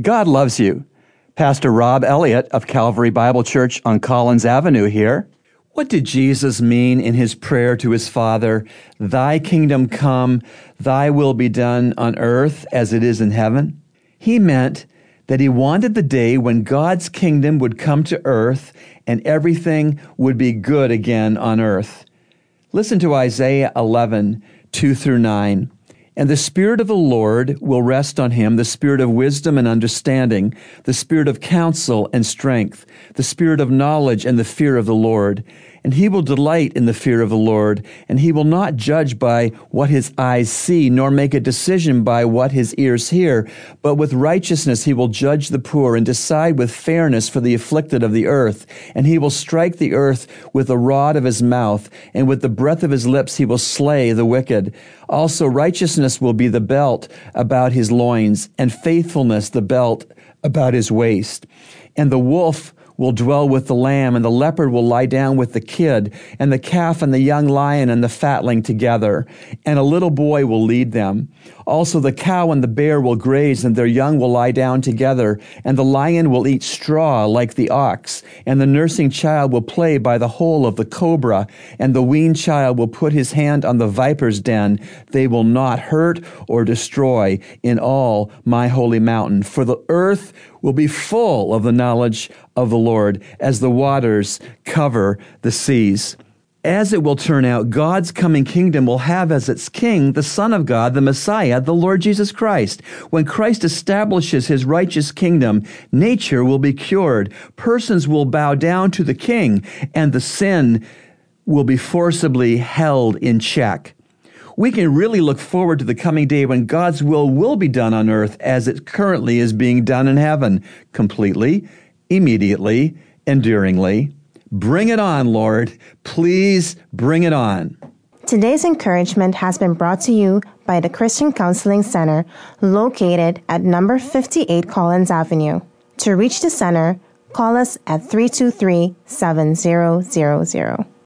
God loves you. Pastor Rob Elliott of Calvary Bible Church on Collins Avenue here. What did Jesus mean in his prayer to his Father? Thy kingdom come, thy will be done on earth as it is in heaven? He meant that he wanted the day when God's kingdom would come to earth and everything would be good again on earth. Listen to Isaiah 11, 2 through 9. And the Spirit of the Lord will rest on him, the Spirit of wisdom and understanding, the Spirit of counsel and strength, the Spirit of knowledge and the fear of the Lord and he will delight in the fear of the Lord, and he will not judge by what his eyes see, nor make a decision by what his ears hear, but with righteousness he will judge the poor and decide with fairness for the afflicted of the earth. And he will strike the earth with the rod of his mouth, and with the breath of his lips he will slay the wicked. Also righteousness will be the belt about his loins, and faithfulness the belt about his waist. And the wolf will dwell with the lamb, and the leopard will lie down with the kid, and the calf and the young lion and the fatling together, and a little boy will lead them. Also the cow and the bear will graze, and their young will lie down together, and the lion will eat straw like the ox, and the nursing child will play by the hole of the cobra, and the weaned child will put his hand on the viper's den. They will not hurt or destroy in all my holy mountain, for the earth will be full of the knowledge of the Lord as the waters cover the seas. As it will turn out, God's coming kingdom will have as its king the Son of God, the Messiah, the Lord Jesus Christ. When Christ establishes his righteous kingdom, nature will be cured, persons will bow down to the king, and the sin will be forcibly held in check we can really look forward to the coming day when God's will will be done on earth as it currently is being done in heaven, completely, immediately, enduringly. Bring it on, Lord. Please bring it on. Today's encouragement has been brought to you by the Christian Counseling Center located at number 58 Collins Avenue. To reach the center, call us at 323 7000.